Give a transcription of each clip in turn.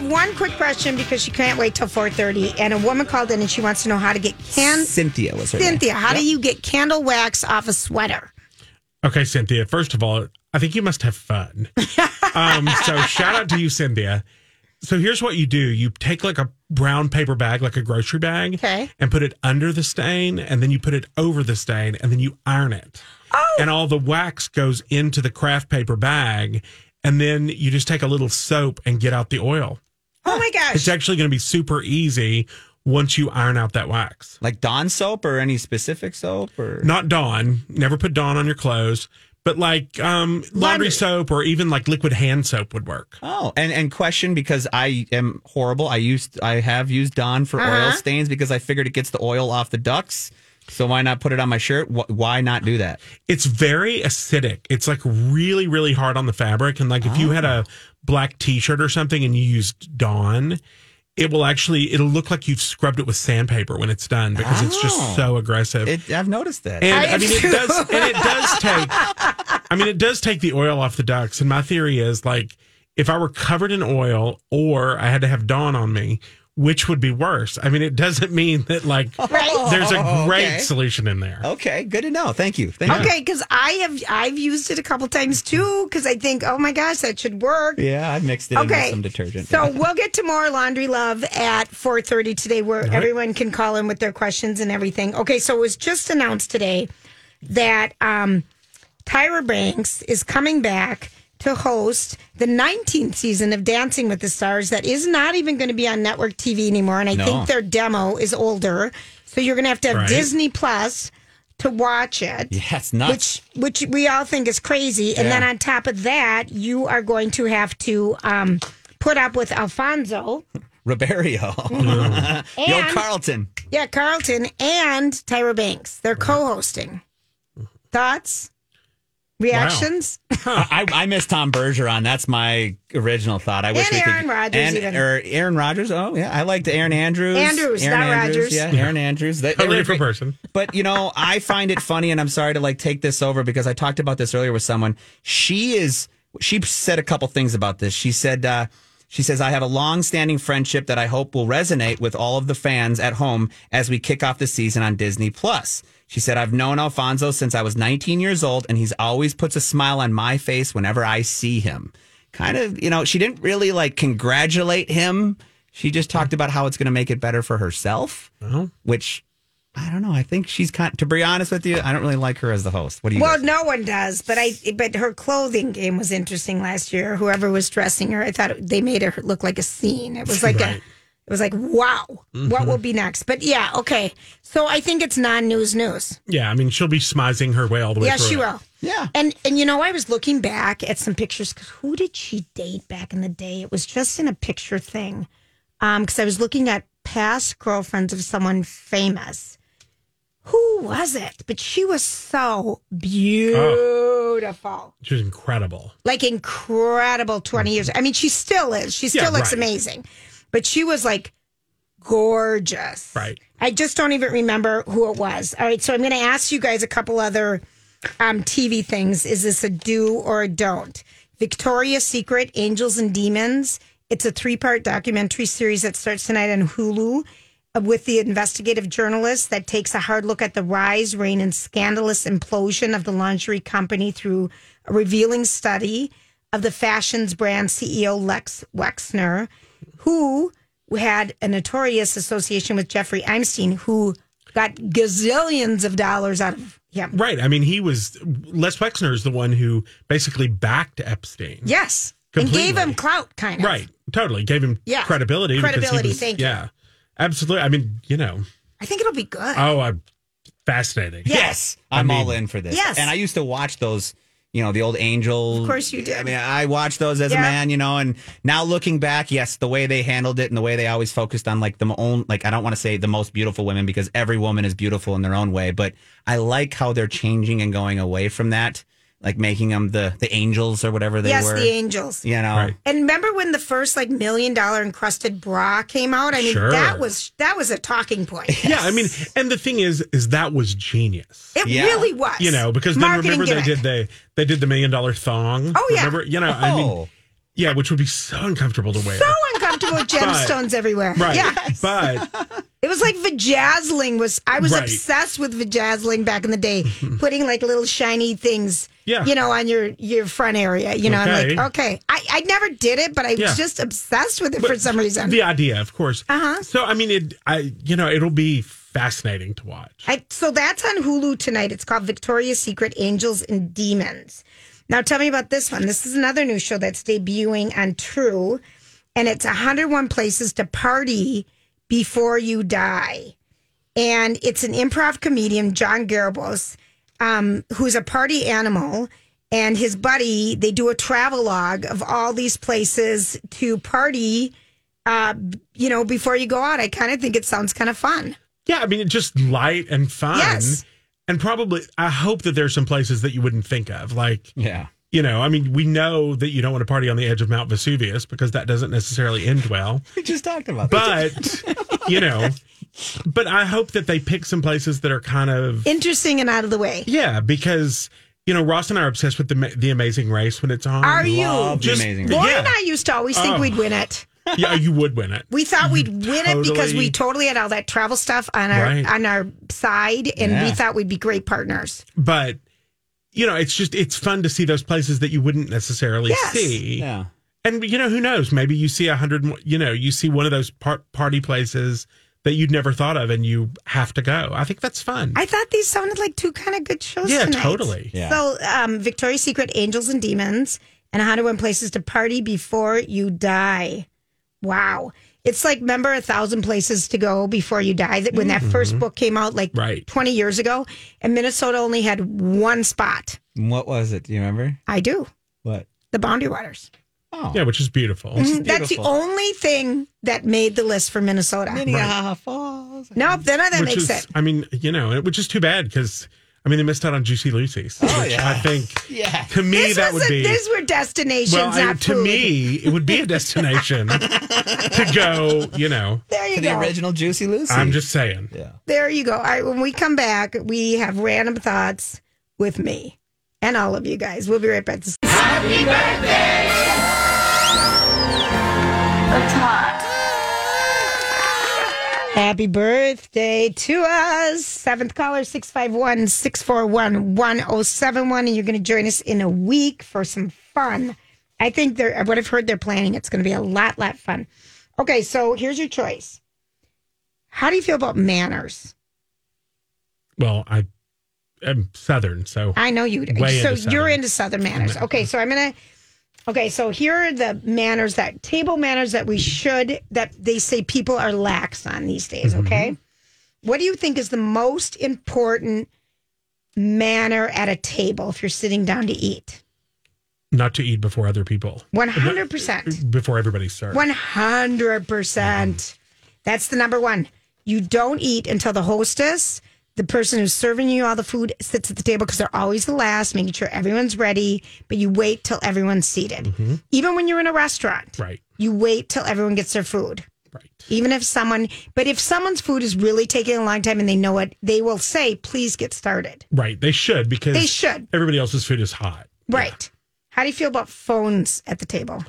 have one quick question because she can't wait till 4.30. And a woman called in and she wants to know how to get can Cynthia was her name. Cynthia, how do you get candle wax off a sweater? Okay, Cynthia. First of all, I think you must have fun. um, so shout out to you, Cynthia. So here's what you do: you take like a brown paper bag, like a grocery bag, Okay. and put it under the stain, and then you put it over the stain, and then you iron it. Oh. And all the wax goes into the craft paper bag, and then you just take a little soap and get out the oil. Oh my gosh. It's actually going to be super easy once you iron out that wax. Like Dawn soap or any specific soap or Not Dawn. Never put Dawn on your clothes. But like um, laundry Laundry. soap or even like liquid hand soap would work. Oh, and and question because I am horrible. I used I have used Dawn for oil Uh-huh. stains because I figured it gets the oil off the ducks. So why not put it on my shirt? Why not do that? It's very acidic. It's like really, really hard on the fabric. And like if you had a ah. black t shirt or something and you used Dawn, it will actually it'll look like you've scrubbed it with sandpaper when it's done because it's Oh. just so oh. aggressive. It, I've noticed that. and I I, mean, do. it does, and it does take. I mean, it does take the oil off the ducks. And my theory is like, if I were covered in oil or I had to have Dawn on me, which would be worse? I mean, it doesn't mean that like Right. there's a great okay. solution in there. okay, good to know. Thank you. Thank. Okay, because I have I've used it a couple times too. Because I think, oh my gosh, that should work. Yeah, I mixed it in with Okay, some detergent. So we'll get to more laundry love at four thirty today, where everyone can call in with their questions and everything. Okay, so it was just announced today that um, Tyra Banks is coming back to host the 19th season of Dancing with the Stars. That is not even going to be on network TV anymore, and I No. think their demo is older, so you're going to have to have Right. Disney Plus to watch it. yeah, it's. Which which we all think is crazy. And then on top of that, you are going to have to um, put up with Alfonso, Ribeiro, Mm-hmm. Yo Carlton. yeah, Carlton, and Tyra Banks. They're co-hosting. Thoughts? Reactions? I, I miss Tom Bergeron. That's my original thought. I wish And we could. Aaron Rodgers and, even. or Aaron Rodgers. Oh yeah, I liked Erin Andrews. Andrews, Aaron not Rodgers. Yeah, Erin Andrews. They, they Totally were different great. person. But you know, I find it funny, and I'm sorry to like take this over because I talked about this earlier with someone. She is. She said a couple things about this. She said. uh she says, I have a long standing friendship that I hope will resonate with all of the fans at home as we kick off the season on Disney Plus. She said, I've known Alfonso since I was 19 years old, and he's always puts a smile on my face whenever I see him. Kind of, you know, she didn't really like congratulate him. She just talked about how it's going to make it better for herself, uh-huh. which I don't know. I think she's kind. To be honest with you, I don't really like her as the host. What do you? Well, guys- no one does, but I. But her clothing game was interesting last year. Whoever was dressing her, I thought they made her look like a scene. It was like a. Right. It was like, wow, what will be next? But yeah, okay. So I think it's non-news news. Yeah, I mean, she'll be smizing her way all the way Yeah, through. she it. will. Yeah. And and you know, I was looking back at some pictures because who did she date back in the day? It was just in a picture thing. Um, because I was looking at past girlfriends of someone famous. Who was it? But she was so beautiful. She was incredible. Like incredible 20 years. I mean, she still is. She still Yeah, looks right. amazing. But she was like gorgeous. Right. I just don't even remember who it was. All right, so I'm going to ask you guys a couple other um, TV things. Is this a do or a don't? Victoria's Secret, Angels and Demons. It's a three part documentary series that starts tonight on Hulu uh, with the investigative journalist that takes a hard look at the rise, reign, and scandalous implosion of the lingerie company through a revealing study of the fashions brand CEO Les Wexner, who had a notorious association with Jeffrey Epstein, who got gazillions of dollars out of him. Right. I mean, he was Les Wexner is the one who basically backed Epstein. Yes. And gave him clout, kind of. Right. Totally. Gave him Yeah. credibility. because he Credibility, was- thank you. Yeah. Absolutely. I mean, you know. I think it'll be good. Oh, I'm fascinating. Yes, I I'm mean- all in for this. Yes. and I used to watch those. You know the old Angel. Of course you did. I mean, I watched those as Yeah. a man. You know, and now looking back, yes, the way they handled it and the way they always focused on like the own, like I don't want to say the most beautiful women because every woman is beautiful in their own way, but I like how they're changing and going away from that, like making them the the angels or whatever they yes, were. Yes, the angels. you know, Right. And remember when the first like million dollar encrusted bra came out? I mean, Sure. that was that was a talking point. Yeah. I mean, and the thing is, is that was genius. It Yeah. really was. You know, because then Marketing remember they did the they did the million dollar thong. Oh, yeah. Remember, you know, I mean, Oh. Yeah, which would be so uncomfortable to wear. So uncomfortable with gemstones everywhere. right. Yeah. But It was like vajazzling was I was Right. obsessed with vajazzling back in the day, putting like little shiny things Yeah. you know, on your your front area. You know, I'm Okay. like, okay. I, I never did it, but I Yeah. was just obsessed with it for some reason. the idea, of course. Uh-huh. So I mean it I you know, it'll be fascinating to watch. I, so that's on Hulu tonight. It's called Victoria's Secret Angels and Demons. Now, tell me about this one. This is another new show that's debuting on True, and it's 101 Places to Party Before You Die. And it's an improv comedian, Jon Gabrus, um, who's a party animal, and his buddy. They do a travel log of all these places to party. Uh, you know, before you go out, I kind of think it sounds kind of fun. Yeah, I mean it's just light and fun. Yes. And probably I hope that there's some places that you wouldn't think of. Like Yeah. you know, I mean, we know that you don't want to party on the edge of Mount Vesuvius because that doesn't necessarily end well. We just talked about that. But, you know, but I hope that they pick some places that are kind of, Interesting and out of the way. yeah, because, you know, Ross and I are obsessed with the, the Amazing Race when it's on. Are you? Love the Just- amazing. Well, Lauren Yeah. and I used to always think Oh. we'd win it. Yeah, you would win it. We thought we'd win it because we totally had all that travel stuff on our Right. on our side, and we thought we'd be great partners. But, you know, it's just, it's fun to see those places that you wouldn't necessarily Yes. see. Yeah. And, you know, who knows? Maybe you see a hundred, you know, you see one of those par- party places that you'd never thought of and you have to go. I think that's fun. I thought these sounded like two kind of good shows. Yeah, tonight. totally. Yeah. So, um, Victoria's Secret, Angels and Demons, and 101 Places to Party Before You Die. Wow. It's like, remember A Thousand Places to Go Before You Die? That when that first book came out, like Mm-hmm. Right. 20 years ago, and Minnesota only had one spot. What was it? Do you remember? I do. What? The Boundary Waters. Oh. yeah, which is beautiful. That's the beautiful. only thing that made the list for Minnesota. Minnehaha Falls. Nope, then that which makes is, it. I mean, you know, which is too bad because I mean they missed out on Juicy Lucy's, oh, which Oh, yeah. I think Yeah. to me This that would a, be these were destinations, well. I, not to food. me, it would be a destination to go. You know, there you To go. the original Juicy Lucy. I'm just saying. Yeah. There you go. All right, when we come back, we have random thoughts with me and all of you guys. We'll be right back. This- That's hot. Happy birthday to us. Seventh caller, 651 641 1071. And you're going to join us in a week for some fun. I think they're, what I've heard they're planning, it's going to be a lot, lot fun. Okay, so here's your choice. How do you feel about manners? Well, I am Southern, so I know you do. Way So into you're Southern. into Southern manners. Okay, so I'm going to. Okay, so here are the manners that table manners that we should that they say people are lax on these days. Mm-hmm. Okay, what do you think is the most important manner at a table if you're sitting down to eat? not to eat before other people, One hundred percent. before everybody starts. One hundred percent. That's the number one. You don't eat until the hostess, the person who's serving you all the food, sits at the table because they're always the last, making sure everyone's ready. But you wait till everyone's seated. Mm-hmm. Even when you're in a restaurant, Right, you wait till everyone gets their food. right. Even if someone, but if someone's food is really taking a long time and they know it, they will say, "Please get started." Right. They should because They should. Everybody else's food is hot. Right. How do you feel about phones at the table?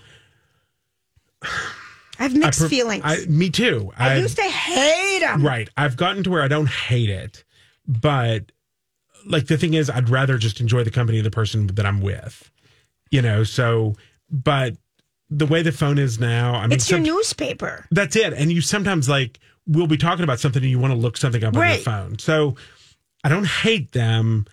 I have mixed I pref- feelings. I, me too. I I've- used to hate them. Right. I've gotten to where I don't hate it, but like the thing is, I'd rather just enjoy the company of the person that I'm with, you know. So, but the way the phone is now, I mean, It's your some- newspaper. that's it. And you sometimes like we'll be talking about something and you want to look something up on Right. your phone. So I don't hate them,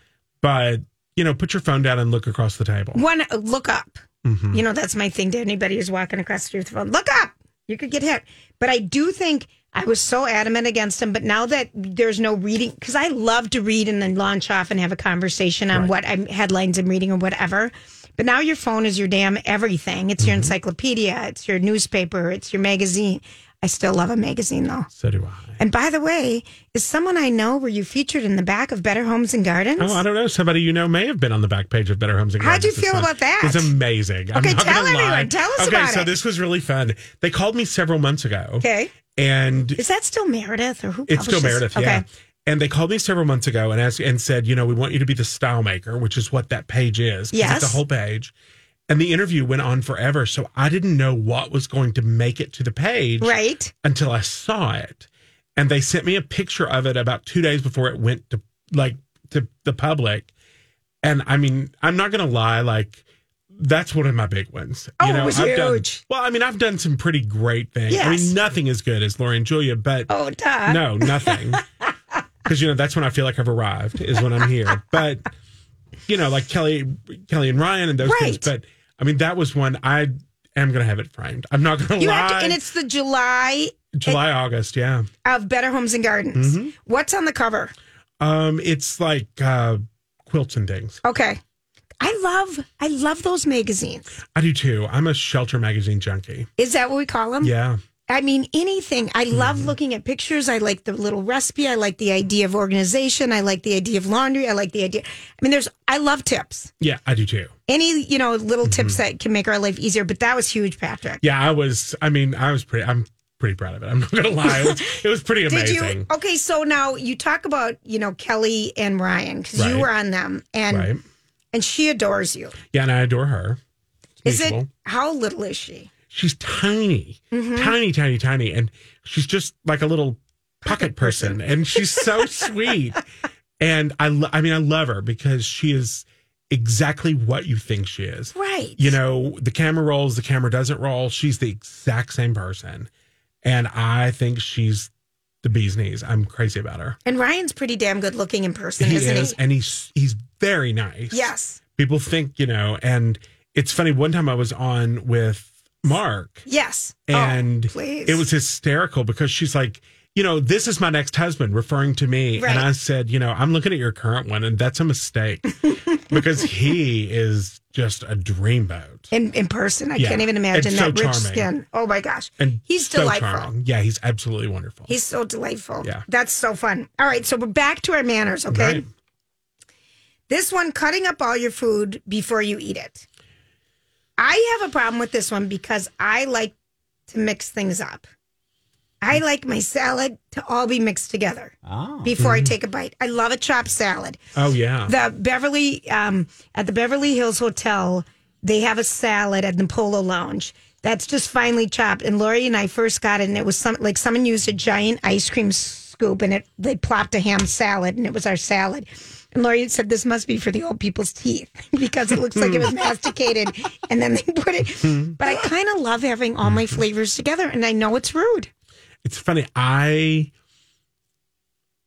but you know, put your phone down and look across the table. One, look up. Mm-hmm. You know, that's my thing to anybody who's walking across the street with a phone. Look up. You could get hit. But I do think I was so adamant against them. But now that there's no reading, because I love to read and then launch off and have a conversation on what I'm headlines I'm reading or whatever. But now your phone is your damn everything. It's your Mm-hmm. encyclopedia. It's your newspaper. It's your magazine. I still love a magazine though. So do I. And by the way, is someone I know were you featured in the back of Better Homes and Gardens? Oh, I don't know. Somebody you know may have been on the back page of Better Homes and Gardens. How'd you feel about that? It's amazing. I'm Okay, not tell gonna lie. everyone. Tell us okay, about so it. this was really fun. They called me several months ago. Okay. And Is that still Meredith or who? It's still Meredith, yeah. And they called me several months ago and asked and said, you know, we want you to be the style maker, which is what that page is. Yes. It's a whole page. and the interview went on forever. So I didn't know what was going to make it to the page Right. until I saw it. And they sent me a picture of it about two days before it went to like to the public. And I mean, I'm not gonna lie, like that's one of my big ones. Oh, it was I've done huge. well, I mean, I've done some pretty great things. I mean, nothing as good as Lori and Julia, but Oh, duh. no, nothing. Because you know that's when I feel like I've arrived is when I'm here. But you know, like Kelly, Kelly and Ryan and those things. But I mean, that was one I am going to have it framed. I'm not going to You lie. have to, and it's the July July, August, yeah. of Better Homes and Gardens. Mm-hmm. What's on the cover? Um, it's like uh, quilts and things. Okay. I love I love those magazines. I do too. I'm a shelter magazine junkie. Is that what we call them? Yeah. I mean, anything. I love mm-hmm. looking at pictures. I like the little recipe. I like the idea of organization. I like the idea of laundry. I like the idea. I mean, there's, I love tips. Yeah, I do too. Any, you know, little mm-hmm. tips that can make our life easier. But that was huge, Patrick. Yeah, I was. I mean, I was pretty. I'm pretty proud of it. I'm not gonna lie. It was, it was pretty Did amazing. you? Okay, so now you talk about, you know, Kelly and Ryan because you were on them and Right. And she adores you. Yeah, and I adore her. It's Is it, how little is she? She's tiny, Mm-hmm. tiny, tiny, tiny, and she's just like a little pocket person, and she's so sweet. And I, lo- I mean, I love her because she is exactly what you think she is. Right. You know, the camera rolls, the camera doesn't roll. She's the exact same person, and I think she's the bee's knees. I'm crazy about her. And Ryan's pretty damn good looking in person, he isn't is, he? and he's he's very nice. Yes. people think you know, and it's funny. One time I was on with Mark, Yes. Oh, and oh, please. it was hysterical because she's like, you know, this is my next husband, referring to me, Right. and I said, you know, I'm looking at your current one, and that's a mistake because he is just a dreamboat. in, in person. I Yeah. can't even imagine so that rich charming. skin. Oh my gosh. And he's so delightful. charming. Yeah, he's absolutely wonderful. He's so delightful. Yeah. That's so fun. All right. So we're back to our manners, okay? Right. This one, cutting up all your food before you eat it. I have a problem with this one because I like to mix things up. I like my salad to all be mixed together Oh. before I take a bite. I love a chopped salad. Oh yeah. The Beverly um, at the Beverly Hills Hotel, they have a salad at the Polo Lounge that's just finely chopped. And Lori and I first got it, and it was some like someone used a giant ice cream scoop, and it they plopped a ham salad, and it was our salad. And Lori said, "This must be for the old people's teeth because it looks like it was masticated, and then they put it." But I kind of love having all my flavors together, and I know it's rude. It's funny. I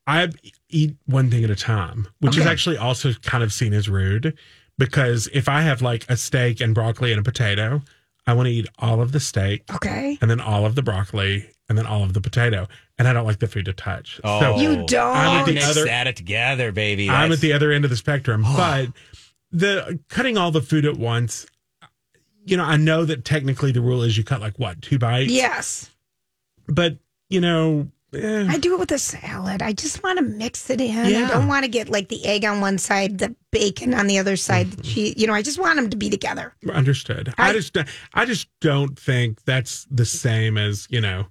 I eat one thing at a time, which is actually also kind of seen as rude because if I have like a steak and broccoli and a potato, I want to eat all of the steak Okay, and then all of the broccoli and then all of the potato, and I don't like the food to touch. Oh, You don't? I'm at the mix other- it together, baby. I'm at the other end of the spectrum, but the cutting all the food at once. You know, I know that technically the rule is you cut like what two bites, yes. But you know, eh, I do it with a salad. I just want to mix it in. I don't want to get like the egg on one side, the bacon on the other side, the cheese. You know, I just want them to be together. Understood. I, I- just I just don't think that's the same as you know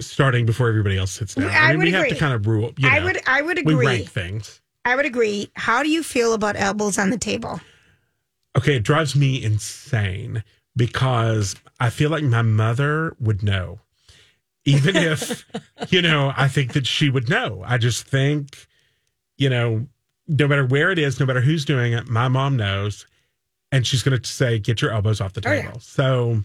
starting before everybody else sits down. I mean, would we have to kind of rule. You know, I would, I would agree. we agree. rank things. I would agree. How do you feel about elbows on the table? Okay, it drives me insane because I feel like my mother would know, even if you know I think that she would know. I just think you know no matter where it is, no matter who's doing it, my mom knows, and she's going to say, "Get your elbows off the Oh, yeah. table." So.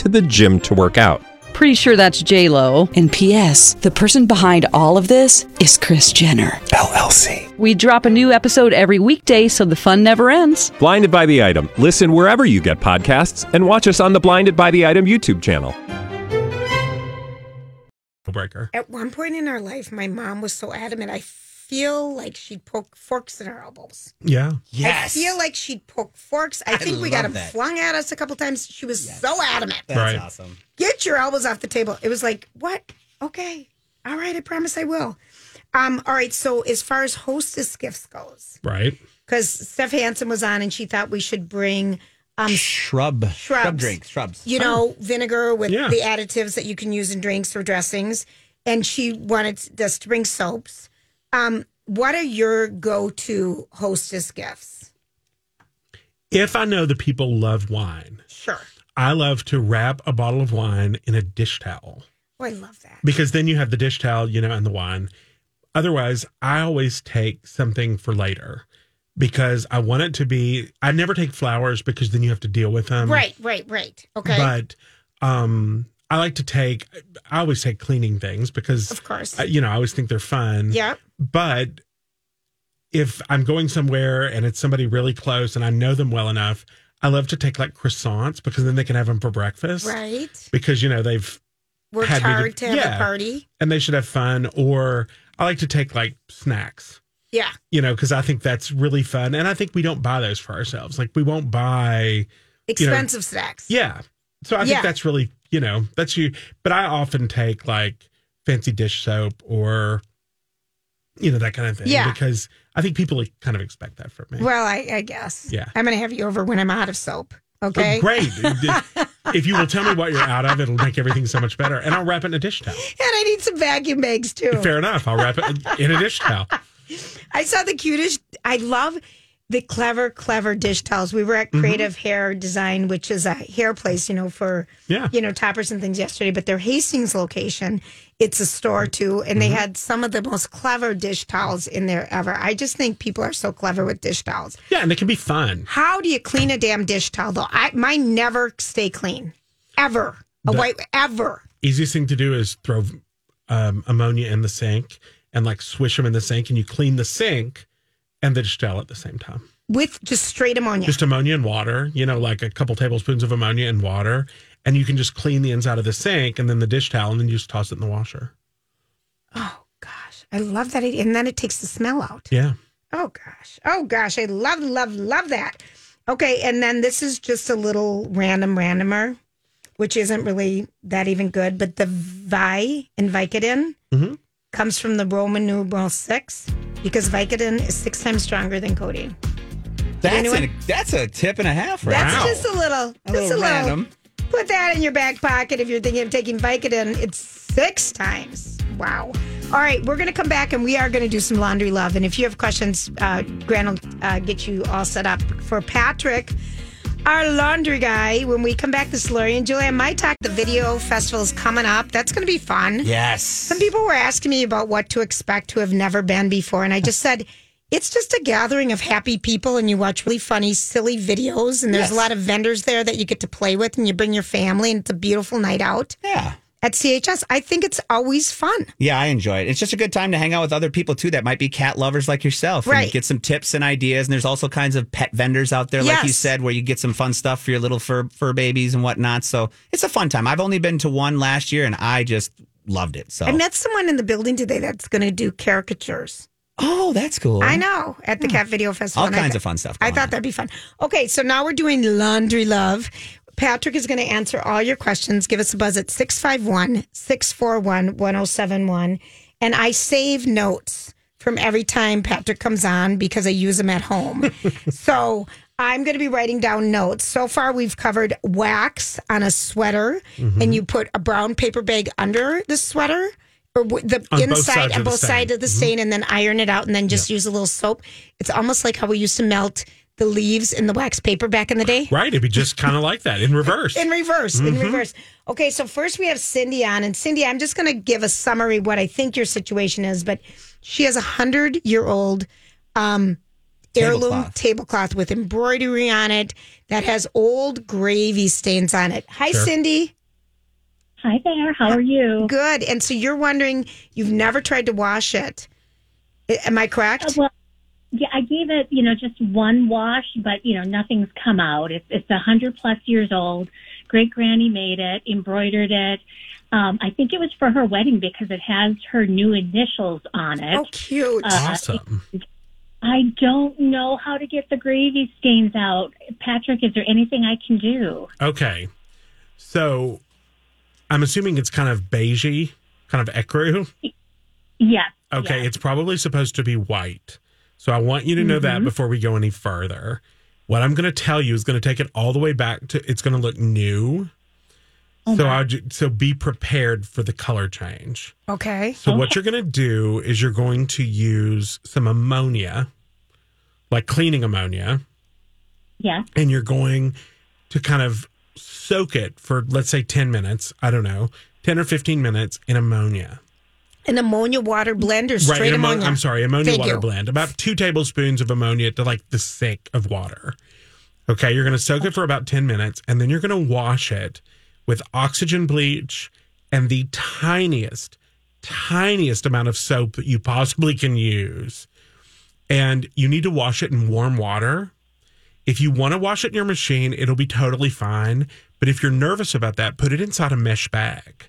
to the gym to work out. Pretty sure that's J Lo. And P.S. The person behind all of this is Kris Jenner LLC. We drop a new episode every weekday, so the fun never ends. Blinded by the item. Listen wherever you get podcasts, and watch us on the Blinded by the Item YouTube channel. breaker. At one point in our life, my mom was so adamant. I feel like she'd poke forks in our elbows. Yeah. Yes. I feel like she'd poke forks. I, think we got love them that. flung at us a couple times. She was so adamant. That's Right. awesome. Get your elbows off the table. It was like, what? Okay. All right. I promise I will. Um, all right. So as far as hostess gifts goes, Right. because Steph Hansen was on and she thought we should bring um, Shrub. Shrubs. Shrub drinks. Shrubs. you know, vinegar with Yeah. the additives that you can use in drinks or dressings. And she wanted us to bring soaps. Um, what are your go-to hostess gifts? If I know the people love wine, Sure. I love to wrap a bottle of wine in a dish towel Oh, I love that. because then you have the dish towel, you know, and the wine. Otherwise, I always take something for later because I want it to be. I never take flowers because then you have to deal with them. right, right, right. Okay. But um, I like to take. I always take cleaning things because, of course. uh, you know, I always think they're fun. yeah. But if I'm going somewhere and it's somebody really close and I know them well enough, I love to take like croissants because then they can have them for breakfast. Right. Because you know they've Worked had me to- hard to have yeah. a party. and they should have fun. Or I like to take like snacks. Yeah. You know, because I think that's really fun, and I think we don't buy those for ourselves. Like we won't buy, Expensive snacks. yeah. So I Yeah. think that's really, you know, that's you. But I often take like fancy dish soap or, you know, that kind of thing. Yeah. Because I think people kind of expect that from me. Well, I, I guess. Yeah. I'm going to have you over when I'm out of soap. Oh, Okay. great. if you will tell me what you're out of, it'll make everything so much better. And I'll wrap it in a dish towel. And I need some vacuum bags too. Fair enough. I'll wrap it in a dish towel. I saw the cutest. I love the clever, clever dish towels. We were at Mm-hmm. Creative Hair Design, which is a hair place, you know, for Yeah. you know toppers and things yesterday. But their Hastings location, it's a store too, and Mm-hmm. they had some of the most clever dish towels in there ever. I just think people are so clever with dish towels. Yeah, and they can be fun. How do you clean a damn dish towel though? I mine never stay clean, ever. A white ever. Easiest thing to do is throw um, ammonia in the sink and like swish them in the sink, and you clean the sink and the dish towel at the same time. With just straight ammonia. Just ammonia and water, you know, like a couple tablespoons of ammonia and water. And you can just clean the inside of the sink and then the dish towel, and then you just toss it in the washer. oh gosh, I love that idea. And then it takes the smell out. Yeah. Oh gosh. Oh gosh. I love, love, love that. Okay. And then this is just a little random randomer, which isn't really that even good, but the Vi and Vicodin Mhm. comes from the Roman numeral six because Vicodin is six times stronger than codeine. That's Anyone- a, that's a tip and a half, right? That's Wow. just a little, A just little a little. random. Put that in your back pocket if you're thinking of taking Vicodin. It's six times. Wow. All right, we're going to come back and we are going to do some laundry love. And if you have questions, uh, Grant will uh, get you all set up for Patrick, our laundry guy. When we come back, this is Lori and Julia. My talk, the video festival is coming up. That's going to be fun. Yes. Some people were asking me about what to expect who have never been before, and I just said it's just a gathering of happy people, and you watch really funny, silly videos, and there's Yes. a lot of vendors there that you get to play with, and you bring your family, and it's a beautiful night out Yeah. at CHS. I think it's always fun. Yeah, I enjoy it. It's just a good time to hang out with other people too that might be cat lovers like yourself. and Right. get some tips and ideas. And there's also kinds of pet vendors out there, like you said, where you get some fun stuff for your little fur fur babies and whatnot. So it's a fun time. I've only been to one last year and I just loved it. So I met someone in the building today that's going to do caricatures. Oh, that's cool. I know at the Cat Video Festival. All and I kinds thought- of fun stuff I going thought on. that'd be fun. Okay, so now we're doing laundry love. Patrick is going to answer all your questions. Give us a buzz at 651 641 1071. And I save notes from every time Patrick comes on because I use them at home. so I'm going to be writing down notes. So far, we've covered wax on a sweater, mm-hmm. and you put a brown paper bag under the sweater or the On both inside sides and of the both stain. Mm-hmm. sides of the stain, and then iron it out, and then just use a little soap. It's almost like how we used to melt the leaves in the wax paper back in the day. Right. It'd be just kind of like that in reverse. In reverse, in Mm-hmm. reverse. Okay, so first we have Cindy on, and Cindy, I'm just going to give a summary of what I think your situation is. But she has a hundred year old um, heirloom Tablecloth. tablecloth with embroidery on it that has old gravy stains on it. Hi, Sure. Cindy. Hi there. How are you? Good. And so you're wondering, you've never tried to wash it. Am I correct? Uh, well, yeah, I gave it, you know, just one wash, but you know, nothing's come out. It's it's a hundred plus years old. Great granny made it, embroidered it. Um, I think it was for her wedding because it has her new initials on it. oh, cute. awesome. I don't know how to get the gravy stains out. Patrick, is there anything I can do? Okay. So I'm assuming it's kind of beigey, kind of ecru. Yes. Okay. It's probably supposed to be white. So I want you to know Mm-hmm. that before we go any further. What I'm going to tell you is going to take it all the way back to it's going to look new. Oh, so I so be prepared for the color change. okay. So what you're going to do is you're going to use some ammonia, like cleaning ammonia, Yes. and you're going to kind of soak it for let's say 10 minutes, I don't know, 10 or 15 minutes in ammonia. An ammonia water blend or straight ammo- ammonia? I'm sorry, ammonia water blend. About 2 tablespoons of ammonia to like the sink of water. Okay, you're going to soak it for about 10 minutes and then you're going to wash it with oxygen bleach and the tiniest tiniest amount of soap that you possibly can use. And you need to wash it in warm water. If you want to wash it in your machine, it'll be totally fine. But if you're nervous about that, put it inside a mesh bag.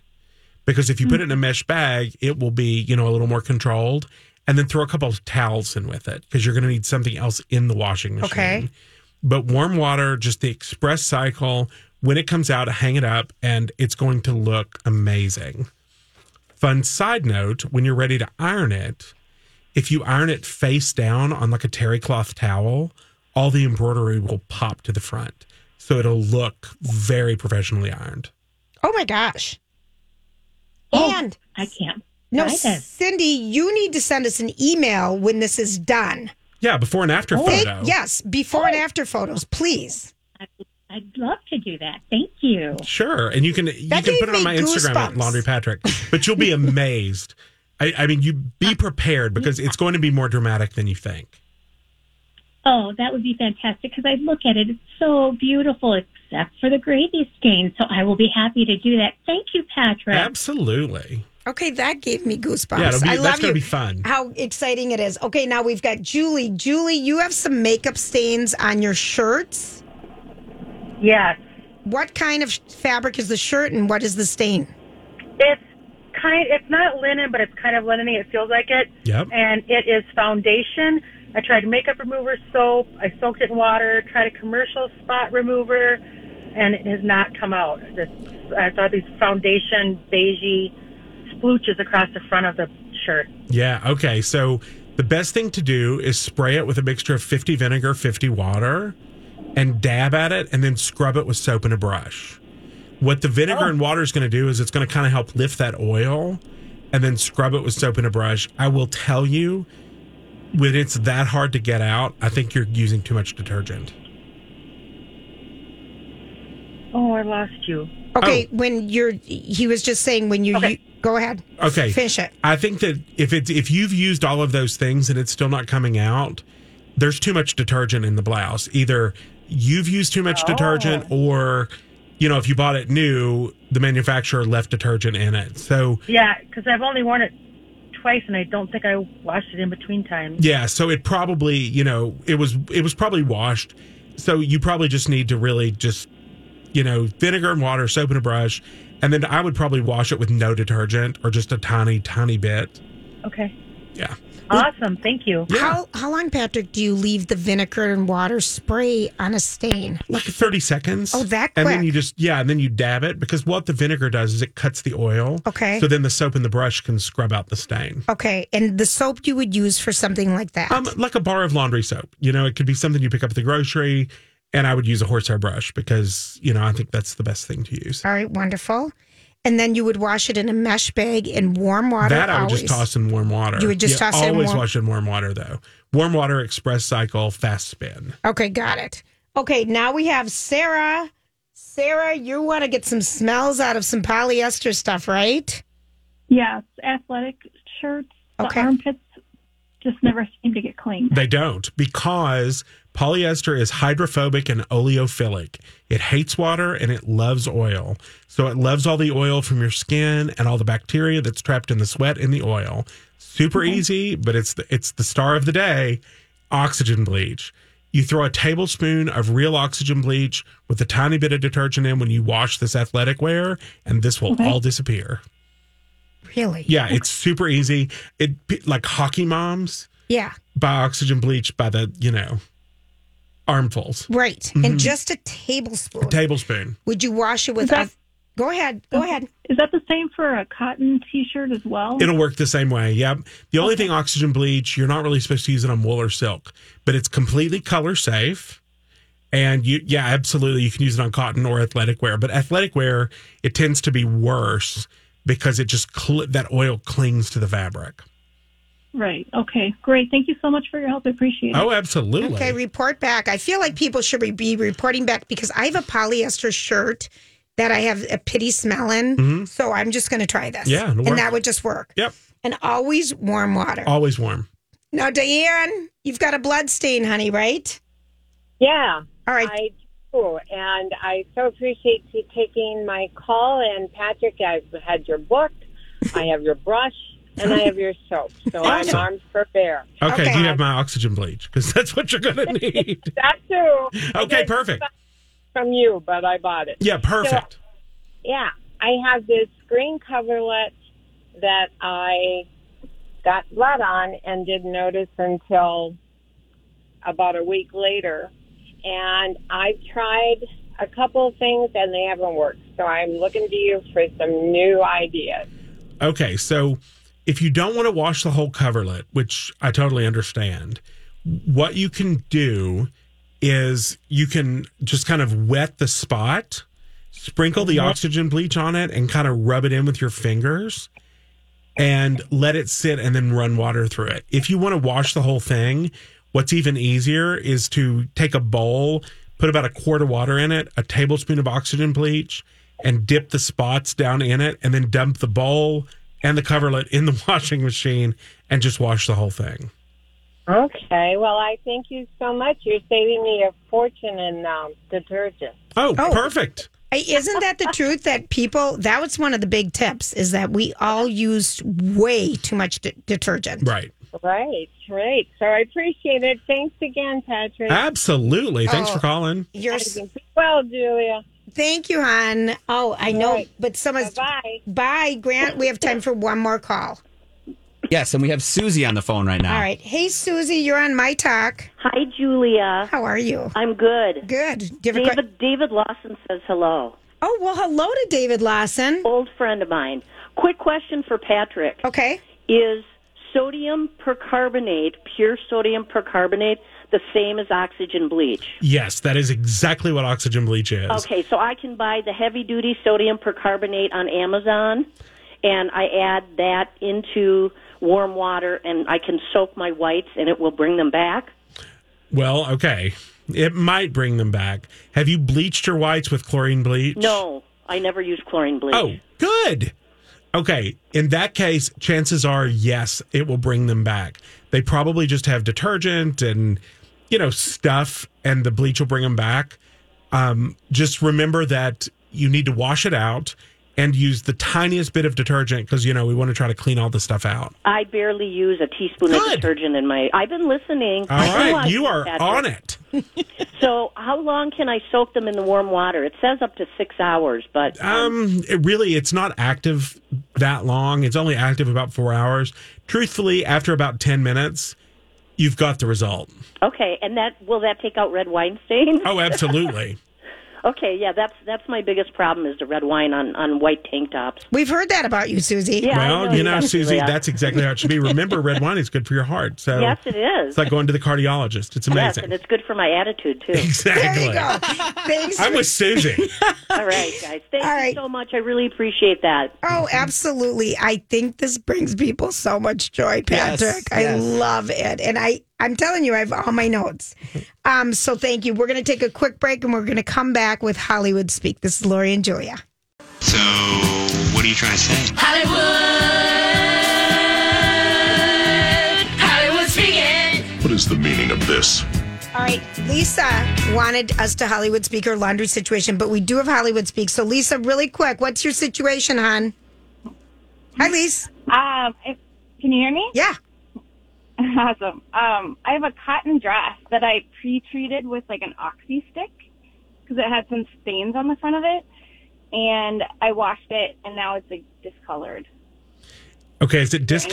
Because if you put it in a mm-hmm. mesh bag, it will be, you know, a little more controlled. And then throw a couple of towels in with it because you're going to need something else in the washing machine. Okay. But warm water, just the express cycle, when it comes out, hang it up and it's going to look amazing. Fun side note when you're ready to iron it, if you iron it face down on like a terry cloth towel, all the embroidery will pop to the front. So it'll look very professionally ironed. Oh my gosh. Oh, And I can't. no, try. Cindy, you need to send us an email when this is done. Yeah, before and after oh. Thank- photo. yes, before and after photos, please. I, I'd love to do that. Thank you. Sure. And you can you That can put it on me my Instagram at. Laundry Patrick. But you'll be amazed. I, I mean, you be prepared because it's going to be more dramatic than you think. Oh, that would be fantastic because I look at it. It's so beautiful, except for the gravy stain. So I will be happy to do that. Thank you, Patrick. Absolutely. Okay, that gave me goosebumps. Yeah, it'll be- I that's love gonna you. be fun. How exciting it is. Okay, now we've got Julie. Julie, you have some makeup stains on your shirts. Yes. What kind of fabric is the shirt and what is the stain? It's kind it's not linen, but it's kind of linen It feels like it. Yep. And it is foundation. I tried makeup remover soap. I soaked it in water, tried a commercial spot remover, and it has not come out. This, I saw these foundation beigey splooches across the front of the shirt. Yeah. Okay. So the best thing to do is spray it with a mixture of 50 vinegar, 50 water, and dab at it and then scrub it with soap and a brush. What the vinegar and oh. water is going to do is it's going to kind of help lift that oil and then scrub it with soap and a brush. I will tell you, when it's that hard to get out, I think you're using too much detergent. Oh, I lost you. Okay, oh. when you're, he was just saying when you, Okay. you go ahead. Okay. Finish it. I think that if it's if you've used all of those things and it's still not coming out, there's too much detergent in the blouse. Either you've used too much detergent oh. or you know, if you bought it new, the manufacturer left detergent in it. So Yeah, because I've only worn it twice, and I don't think I washed it in between times. yeah, so it probably, you know, it was it was probably washed. So you probably just need to really just you know, vinegar and water, soap and a brush, and then I would probably wash it with no detergent or just a tiny tiny bit. Okay. Yeah. Awesome. Thank you. Yeah. How how long, Patrick, do you leave the vinegar and water spray on a stain? like 30 seconds. Oh, that And then you just, yeah, and then you dab it because what the vinegar does is it cuts the oil. Okay. So then the soap and the brush can scrub out the stain. Okay, and the soap you would use for something like that. Um, like a bar of laundry soap. You know, it could be something you pick up at the grocery. And I would use a horsehair brush because, you know, I think that's the best thing to use. All right, wonderful. And then you would wash it in a mesh bag in warm water. That I would always. just toss in warm water. You would just Yeah, toss it in always warm- wash in warm water though. Warm water, express cycle, fast spin. Okay, got it. Okay, now we have Sarah. Sarah, you want to get some smells out of some polyester stuff, right? Yes, athletic shirts. Okay. The armpits just never seem to get clean. They don't because polyester is hydrophobic and oleophilic. It hates water and it loves oil. So it loves all the oil from your skin and all the bacteria that's trapped in the sweat in the oil. Super mm-hmm. easy, but it's the, it's the star of the day. Oxygen bleach. You throw a tablespoon of real oxygen bleach with a tiny bit of detergent in when you wash this athletic wear, and this will all disappear. Really? Yeah, it's super easy. It like hockey moms Yeah, buy oxygen bleach by the you know armfuls, right. Mm-hmm. And just a tablespoon. A tablespoon. Would you wash it with? That- oth- go ahead. Go ahead. Is that the same for a cotton T-shirt as well? It'll work the same way. Yep. The only thing oxygen bleach, you're not really supposed to use it on wool or silk, but it's completely color safe. And you, yeah, absolutely, you can use it on cotton or athletic wear. But athletic wear, it tends to be worse because it just cl- that oil clings to the fabric. Right. Okay. Great. Thank you so much for your help. I appreciate it. Oh, absolutely. Okay, report back. I feel like people should be reporting back because I have a polyester shirt that I have a pity smell in. So I'm just going to try this. Mm-hmm. Yeah, it'll and work. that would just work. Yep. And always warm water. Always warm. Now, Diane, you've got a blood stain, honey, right? Yeah, All right. I do. And I so appreciate you taking my call. And Patrick, I've had your book, I have your brush, and I have your soap. So I'm armed for bear. Okay, Okay. do you have my oxygen bleach? Because that's what you're going to need. That too. I okay, perfect. From you, but I bought it. Yeah, perfect. Yeah, I have this screen coverlet that I got blood on and didn't notice until about a week later. And I've tried a couple of things and they haven't worked. So I'm looking to you for some new ideas. Okay, so if you don't want to wash the whole coverlet, which I totally understand, what you can do is you can just kind of wet the spot, sprinkle the mm-hmm. oxygen bleach on it, and kind of rub it in with your fingers and let it sit and then run water through it. If you want to wash the whole thing, what's even easier is to take a bowl, put about a quart of water in it, a tablespoon of oxygen bleach, and dip the spots down in it, and then dump the bowl and the coverlet in the washing machine and just wash the whole thing. Okay. Well, I thank you so much. You're saving me a fortune in um, detergent. Oh, Oh. perfect. Isn't that the truth that people, that was one of the big tips, is that we all use way too much de- detergent. Right. Right, right. So I appreciate it. Thanks again, Patrick. Absolutely. Thanks Oh. for calling. You're, s- Well, Julia. Thank you, hon. Oh, I know, right. but someone's. Bye. Bye, Grant. We have time for one more call. Yes, and we have Susie on the phone right now. All right. Hey, Susie, you're on my talk. Hi, Julia. How are you? I'm good. Good. Do you have a que- David, David Lawson says hello. oh, well, hello to David Lawson. Old friend of mine. Quick question for Patrick. Okay. Is sodium percarbonate, pure sodium percarbonate, the same as oxygen bleach? Yes, that is exactly what oxygen bleach is. Okay, so I can buy the heavy duty sodium percarbonate on Amazon and I add that into warm water and I can soak my whites and it will bring them back. Well, okay. It might bring them back. Have you bleached your whites with chlorine bleach? No, I never use chlorine bleach. Oh, good. Okay. In that case, chances are, yes, it will bring them back. They probably just have detergent and, you know, stuff, and the bleach will bring them back. Um, just remember that you need to wash it out and use the tiniest bit of detergent because, you know, we want to try to clean all the stuff out. I barely use a teaspoon of detergent in my. I've been listening. All right. You are Patrick. on it. So, how long can I soak them in the warm water? It says up to six hours, but Um, it really, it's not active that long. It's only active about four hours. Truthfully, after about 10 minutes, you've got the result. okay. And that will that take out red wine stain? Oh, absolutely. Okay, yeah, that's that's my biggest problem is the red wine on on white tank tops. We've heard that about you, Susie. Yeah, well, know you know, Susie, that. that's exactly how it should be. Remember, red wine is good for your heart. So Yes, it is. It's like going to the cardiologist. It's amazing, Yes, amazing. and it's good for my attitude too. Exactly. There you go. Thanks. I'm with Susie. All right, guys. Thank All you right. so much. I really appreciate that. Oh, absolutely. I think this brings people so much joy, Yes, Patrick. I yes. love it. And I, I'm telling you, I have all my notes. Um, so thank you. We're going to take a quick break and we're going to come back with Hollywood Speak. This is Lori and Julia. So, what are you trying to say? Hollywood, Hollywood speaking. What is the meaning of this? All right. Lisa wanted us to Hollywood Speak her laundry situation, but we do have Hollywood Speak. So, Lisa, really quick, what's your situation, hon? Hi, Lisa. Um, if, can you hear me? Yeah. Awesome. Um, I have a cotton dress that I pre-treated with like an oxy stick because it had some stains on the front of it, and I washed it, and now it's like discolored. Okay, is it disc?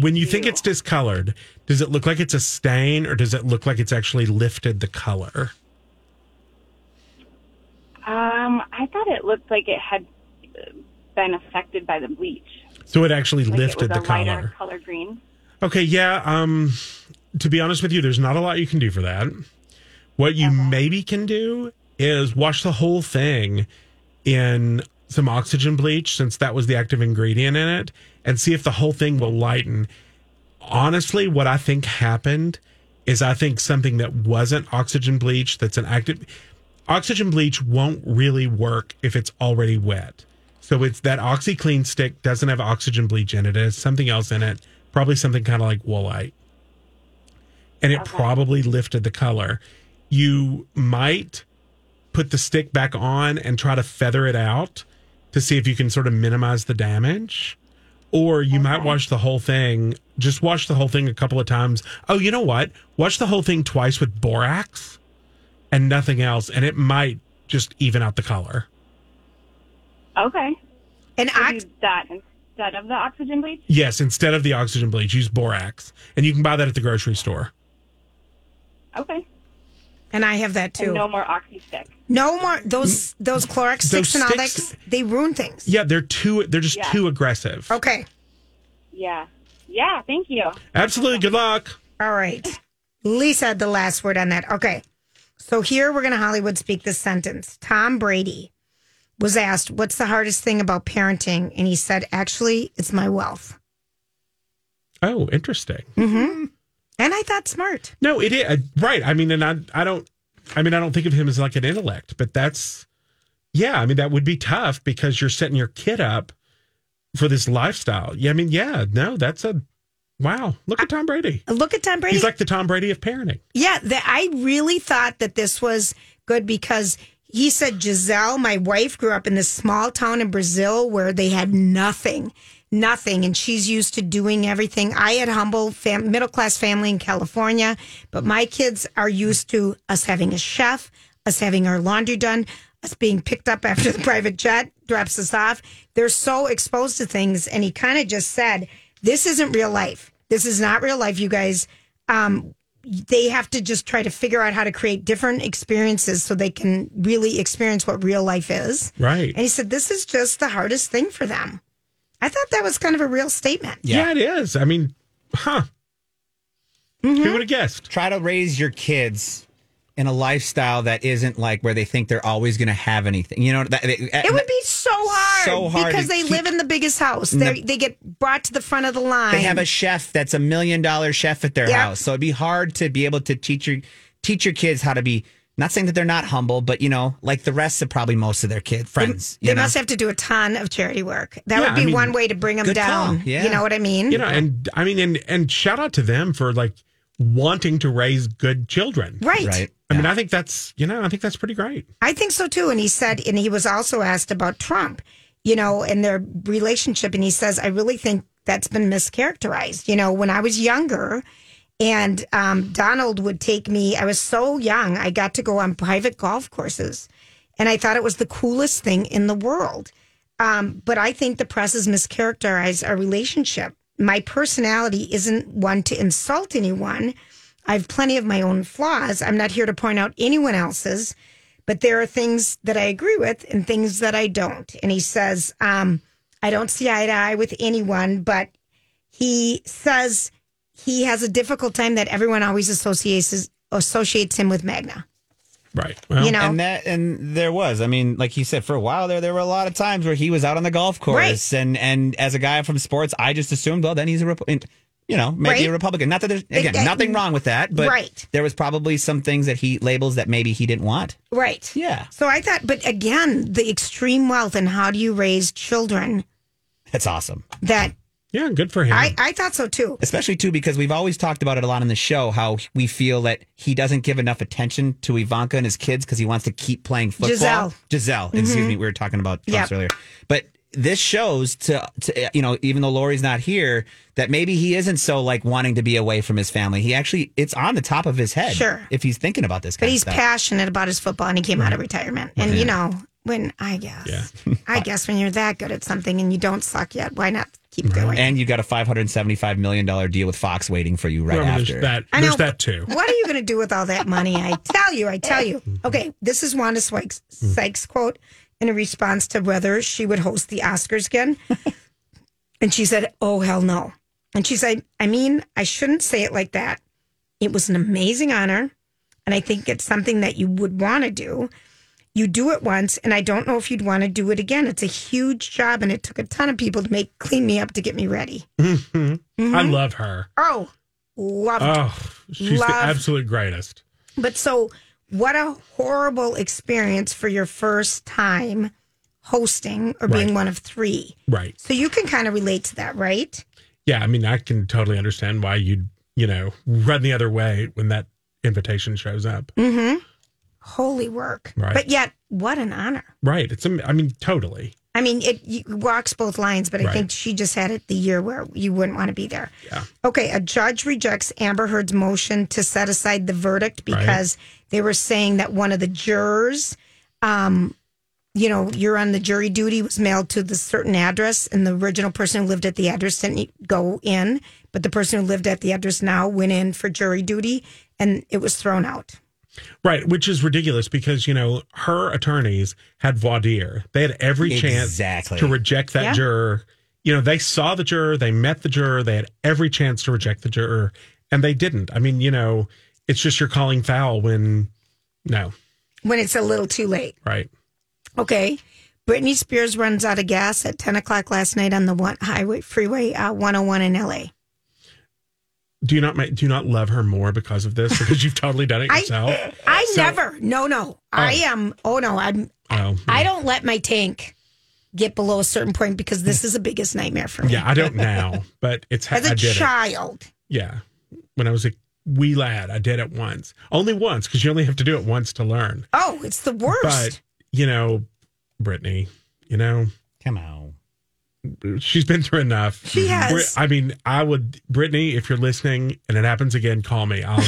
When you think it's discolored, does it look like it's a stain, or does it look like it's actually lifted the color? Um, I thought it looked like it had uh, been affected by the bleach. So it actually Like lifted it the color. color green. Okay, yeah. Um, to be honest with you, there's not a lot you can do for that. What you maybe can do is wash the whole thing in some oxygen bleach, since that was the active ingredient in it, and see if the whole thing will lighten. Honestly, what I think happened is I think something that wasn't oxygen bleach that's an active oxygen bleach won't really work if it's already wet. So it's that OxiClean stick doesn't have oxygen bleach in it. It has something else in it, probably something kind of like woolite. And it probably lifted the color. You might put the stick back on and try to feather it out to see if you can sort of minimize the damage. Or you might wash the whole thing, just wash the whole thing a couple of times. Oh, you know what? Wash the whole thing twice with borax and nothing else, and it might just even out the color. Okay. And I do that instead of the oxygen bleach. Yes, instead of the oxygen bleach, use borax. And you can buy that at the grocery store. Okay. And I have that too. And no more oxy stick. No more those those Clorox Those sticks and all that. They ruin things. Yeah, they're too they're just Yeah. too aggressive. Okay. Yeah. Yeah. Thank you. Absolutely. Good luck. All right. Lisa had the last word on that. Okay. So here we're going to Hollywood speak this sentence. Tom Brady was asked, What's the hardest thing about parenting? And he said, Actually, it's my wealth. Oh, interesting. Mm-hmm. And I thought smart. No, it is uh, right. I mean, and I I don't I mean I don't think of him as like an intellect, but that's yeah, I mean that would be tough because you're setting your kid up for this lifestyle. Yeah, I mean, yeah, no, that's a wow. Look at Tom Brady. Look at Tom Brady. He's like the Tom Brady of parenting. Yeah, that I really thought that this was good because he said Gisele, my wife, grew up in this small town in Brazil where they had nothing, nothing, and she's used to doing everything. I had humble fam- middle class family in California, but my kids are used to us having a chef, us having our laundry done, us being picked up after the private jet drops us off. They're so exposed to things, and he kind of just said, "This isn't real life. This is not real life, you guys." Um, they have to just try to figure out how to create different experiences so they can really experience what real life is. Right. And he said, This is just the hardest thing for them. I thought that was kind of a real statement. Yeah, it is. I mean, huh. Mm-hmm. Who would have guessed? Try to raise your kids in a lifestyle that isn't like where they think they're always going to have anything. You know, that, uh, It would be so hard, So hard because they keep- live in the biggest house. No. They they get brought to the front of the line. they have a chef that's a million dollar chef at their Yep. house. So it'd be hard to be able to teach your teach your kids how to be not saying that they're not humble, but you know, like the rest of probably most of their kid friends. They you know? must have to do a ton of charity work. That Yeah, would be I mean, one way to bring them down. call. Yeah. You know what I mean? You know, and I mean, and and shout out to them for like wanting to raise good children. Right. Right. I mean, I think that's you know, I think that's pretty great. I think so too. And he said, and he was also asked about Trump, you know, and their relationship. And he says, I really think that's been mischaracterized. You know, when I was younger and um, Donald would take me, I was so young, I got to go on private golf courses. And I thought it was the coolest thing in the world. Um, but I think the press has mischaracterized our relationship. My personality isn't one to insult anyone. I have plenty of my own flaws. I'm not here to point out anyone else's. but there are things that I agree with and things that I don't. And he says, um, I don't see eye to eye with anyone, but he says he has a difficult time that everyone always associates associates him with MAGA. Right. You know? and that and there was. I mean, like he said, for a while there, there were a lot of times where he was out on the golf course, Right. and and as a guy from sports, I just assumed, well, then he's a Rep- you know maybe Right. a Republican. Not that there's again It- nothing wrong with that, but Right. there was probably some things that he labels that maybe he didn't want. Right. Yeah. So I thought, but again, the extreme wealth and how do you raise children That's awesome. that Yeah, good for him. I, I thought so too. Especially too because we've always talked about it a lot on the show how we feel that he doesn't give enough attention to Ivanka and his kids because he wants to keep playing football. Gisele. Gisele, excuse Mhm. me. We were talking about Trumps Yep. earlier, but this shows to, to you know even though Lori's not here that maybe he isn't so like wanting to be away from his family. He actually it's on the top of his head. Sure. if he's thinking about this. But kind he's stuff. passionate about his football and he came out of retirement. And you know, when I guess, I guess when you're that good at something and you don't suck yet, why not keep going? And you got a five hundred seventy-five million dollar deal with Fox waiting for you right Well, there's after. that. I There's know, that too. What are you going to do with all that money? I tell you, I tell you. Okay, this is Wanda Sykes, mm. Sykes quote in a response to whether she would host the Oscars again. and she said, Oh, hell no. And she said, I mean, I shouldn't say it like that. It was an amazing honor. And I think it's something that you would want to do. You do it once, and I don't know if you'd want to do it again. It's a huge job, and it took a ton of people to make clean me up to get me ready. I love her. Oh, love. Oh, she's the absolute greatest. But so, what a horrible experience for your first time hosting or being Right. one of three. Right. So you can kind of relate to that, right? Yeah, I mean, I can totally understand why you'd, you know, run the other way when that invitation shows up. Mm-hmm. Holy work. Right. But yet, what an honor. Right. It's, I mean, totally. I mean, it walks both lines, but I Right. think she just had it the year where you wouldn't want to be there. Yeah. Okay, a judge rejects Amber Heard's motion to set aside the verdict Right. because they were saying that one of the jurors, um, you know, you're on the jury duty was mailed to the certain address, and the original person who lived at the address didn't go in, but the person who lived at the address now went in for jury duty, and it was thrown out. Right. Which is ridiculous because, you know, her attorneys had voir dire. They had every chance Exactly. to reject that Yeah. juror. You know, they saw the juror, they met the juror, they had every chance to reject the juror, and they didn't. I mean, you know, it's just you're calling foul when, no, When it's a little too late. right. Okay. Britney Spears runs out of gas at 10 o'clock last night on the one highway freeway uh, 101 in LA. Do you not do you not love her more because of this? Because you've totally done it yourself. I So- never, no, no. I oh. am, oh no, I'm, Oh, I don't let my tank get below a certain point because this is the biggest nightmare for me. yeah, I don't now, but it's As I a did it. child. Yeah, when I was a wee lad, I did it once, only once, because you only have to do it once to learn. Oh, it's the worst. But you know, Britney, you know, Come on. She's been through enough. She has. Brit- I mean, I would, Britney, if you're listening and it happens again, call me. I'll,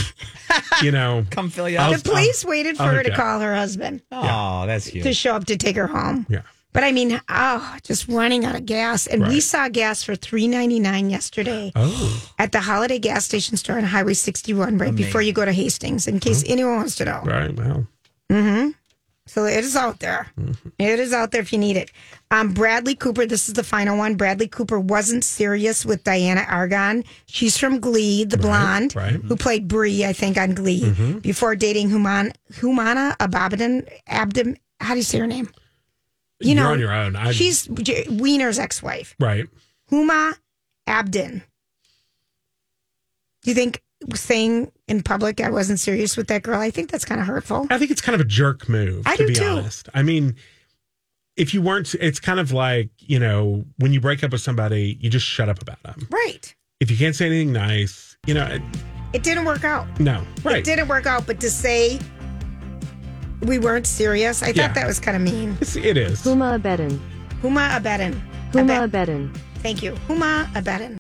you know, Come fill you up. the police waited for I'll her to up. call her husband Oh, that's to show up to take her home. Yeah. But I mean, oh, just running out of gas. And we saw gas for three ninety nine yesterday. Oh, at the Holiday gas station store on Highway 61 right before you go to Hastings, in case anyone wants to know. right. Well, Mm-hmm. So it is out there. Mm-hmm. It is out there if you need it. Um, Bradley Cooper, this is the final one. Bradley Cooper wasn't serious with Dianna Agron. She's from Glee, the blonde, right. who played Brie, I think, on Glee, Mhm. before dating Human, Humana Abadan, Abdom. How do you say her name? You you're know, on your own. I, She's J- Weiner's ex-wife. right. Huma Abdin. Do you think saying in public I wasn't serious with that girl? I think that's kind of hurtful. I think it's kind of a jerk move, I to do be too. honest. I mean, if you weren't, it's kind of like, you know, when you break up with somebody, you just shut up about them. Right. If you can't say anything nice, you know, it- It didn't work out. no, It right. didn't work out, but to say we weren't serious, I thought Yeah. that was kind of mean. It's, it is. Huma Abedin. Huma Abedin. Huma Abedin. Thank you. Huma Abedin.